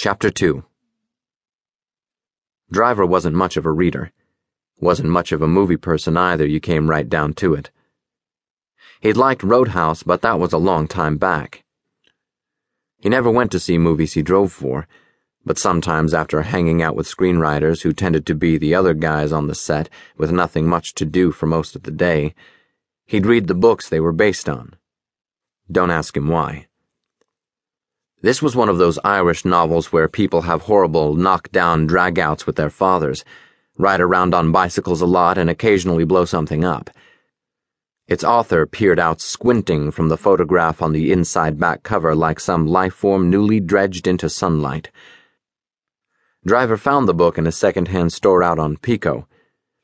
Chapter 2 Driver wasn't much of a reader. Wasn't much of a movie person either, you came right down to it. He'd liked Roadhouse, but that was a long time back. He never went to see movies he drove for, but sometimes after hanging out with screenwriters who tended to be the other guys on the set with nothing much to do for most of the day, he'd read the books they were based on. Don't ask him why. This was one of those Irish novels where people have horrible knock-down dragouts with their fathers, ride around on bicycles a lot, and occasionally blow something up. Its author peered out squinting from the photograph on the inside back cover like some life form newly dredged into sunlight. Driver found the book in a second-hand store out on Pico,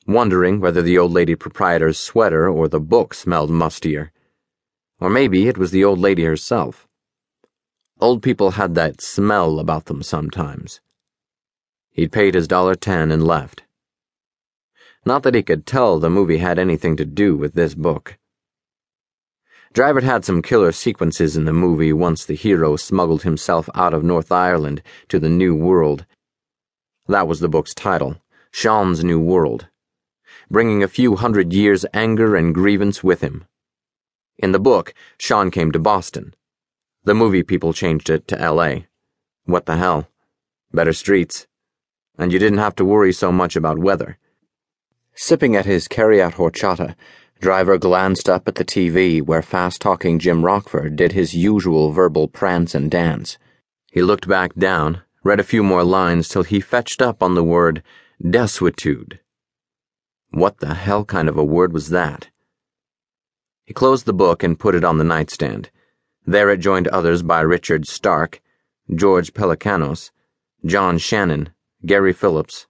wondering whether the old lady proprietor's sweater or the book smelled mustier. Or maybe it was the old lady herself. Old people had that smell about them sometimes. He'd paid his dollar ten and left. Not that he could tell the movie had anything to do with this book. Driver had some killer sequences in the movie once the hero smuggled himself out of North Ireland to the New World. That was the book's title, Sean's New World, bringing a few hundred years' anger and grievance with him. In the book, Sean came to Boston the movie people changed it to LA. What the hell? Better streets. And you didn't have to worry so much about weather. Sipping at his carry-out horchata, Driver glanced up at the TV where fast-talking Jim Rockford did his usual verbal prance and dance. He looked back down, read a few more lines till he fetched up on the word desuetude. What the hell kind of a word was that? He closed the book and put it on the nightstand. There it joined others by Richard Stark, George Pelecanos, John Shannon, Gary Phillips,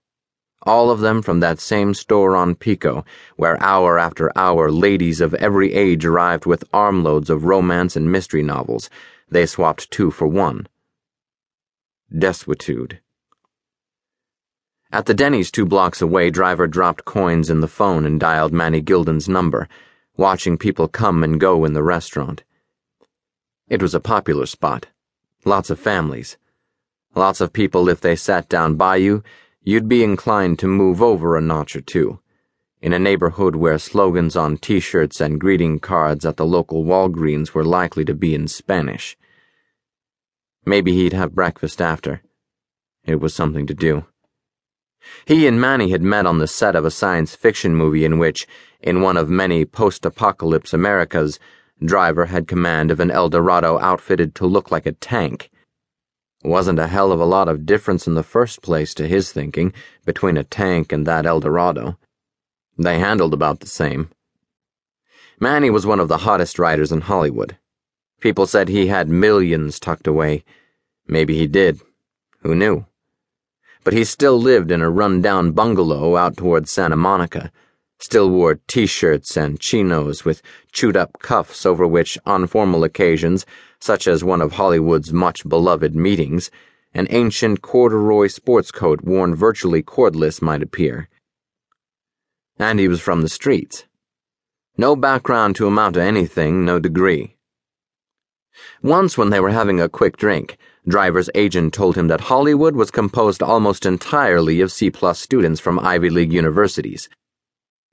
all of them from that same store on Pico, where hour after hour ladies of every age arrived with armloads of romance and mystery novels. They swapped two for one. Desuetude. At the Denny's two blocks away, driver dropped coins in the phone and dialed Manny Gilden's number, watching people come and go in the restaurant. It was a popular spot. Lots of families. Lots of people, if they sat down by you, you'd be inclined to move over a notch or two. In a neighborhood where slogans on t shirts and greeting cards at the local Walgreens were likely to be in Spanish. Maybe he'd have breakfast after. It was something to do. He and Manny had met on the set of a science fiction movie in which, in one of many post apocalypse Americas, Driver had command of an Eldorado outfitted to look like a tank. Wasn't a hell of a lot of difference in the first place, to his thinking, between a tank and that Eldorado. They handled about the same. Manny was one of the hottest riders in Hollywood. People said he had millions tucked away. Maybe he did. Who knew? But he still lived in a run-down bungalow out toward Santa Monica still wore t shirts and chinos with chewed up cuffs over which, on formal occasions, such as one of Hollywood's much beloved meetings, an ancient corduroy sports coat worn virtually cordless might appear. And he was from the streets. No background to amount to anything, no degree. Once, when they were having a quick drink, Driver's agent told him that Hollywood was composed almost entirely of C plus students from Ivy League universities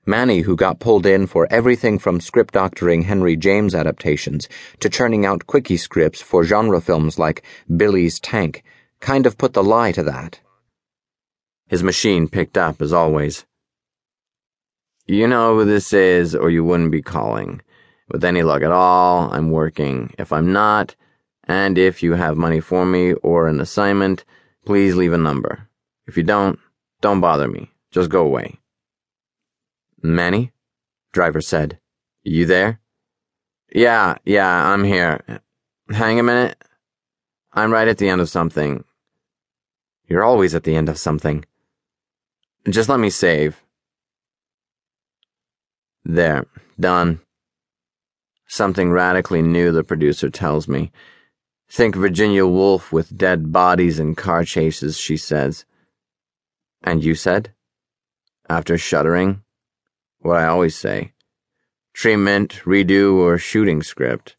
Manny, who got pulled in for everything from script doctoring Henry James adaptations to churning out quickie scripts for genre films like Billy's Tank, kind of put the lie to that. His machine picked up, as always. You know who this is, or you wouldn't be calling. With any luck at all, I'm working. If I'm not, and if you have money for me or an assignment, please leave a number. If you don't, don't bother me. Just go away. Manny? Driver said. You there? Yeah, yeah, I'm here. Hang a minute. I'm right at the end of something. You're always at the end of something. Just let me save. There, done. Something radically new, the producer tells me. Think Virginia Woolf with dead bodies and car chases, she says. And you said? After shuddering, what I always say treatment, redo, or shooting script.